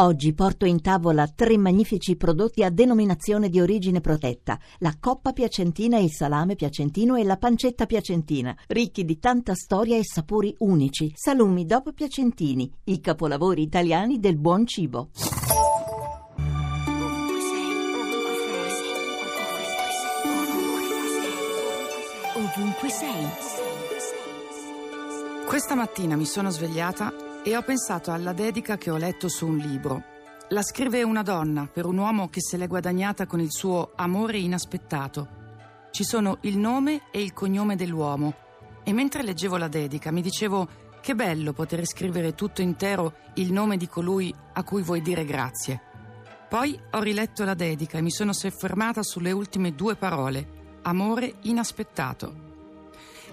Oggi porto in tavola tre magnifici prodotti a denominazione di origine protetta: la coppa piacentina, il salame piacentino e la pancetta piacentina, ricchi di tanta storia e sapori unici. Salumi dopo piacentini, i capolavori italiani del buon cibo. Ovunque sei. Questa mattina mi sono svegliata e ho pensato alla dedica che ho letto su un libro. La scrive una donna per un uomo che se l'è guadagnata con il suo amore inaspettato. Ci sono il nome e il cognome dell'uomo e mentre leggevo la dedica mi dicevo che bello poter scrivere tutto intero il nome di colui a cui vuoi dire grazie. Poi ho riletto la dedica e mi sono soffermata sulle ultime due parole, amore inaspettato.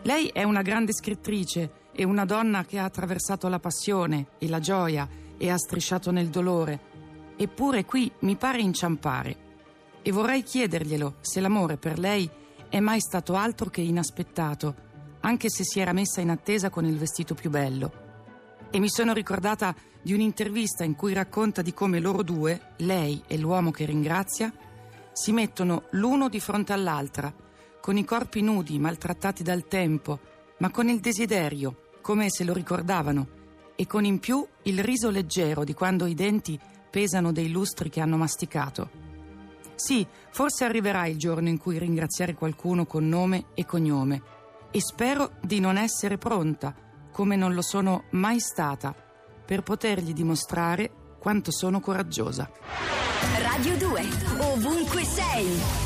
Lei è una grande scrittrice e una donna che ha attraversato la passione e la gioia e ha strisciato nel dolore. Eppure qui mi pare inciampare. E vorrei chiederglielo se l'amore per lei è mai stato altro che inaspettato, anche se si era messa in attesa con il vestito più bello. E mi sono ricordata di un'intervista in cui racconta di come loro due, lei e l'uomo che ringrazia, si mettono l'uno di fronte all'altra, con i corpi nudi, maltrattati dal tempo, ma con il desiderio come se lo ricordavano, e con in più il riso leggero di quando i denti pesano dei lustri che hanno masticato. Sì, forse arriverà il giorno in cui ringraziare qualcuno con nome e cognome, e spero di non essere pronta, come non lo sono mai stata, per potergli dimostrare quanto sono coraggiosa. Radio 2, ovunque sei.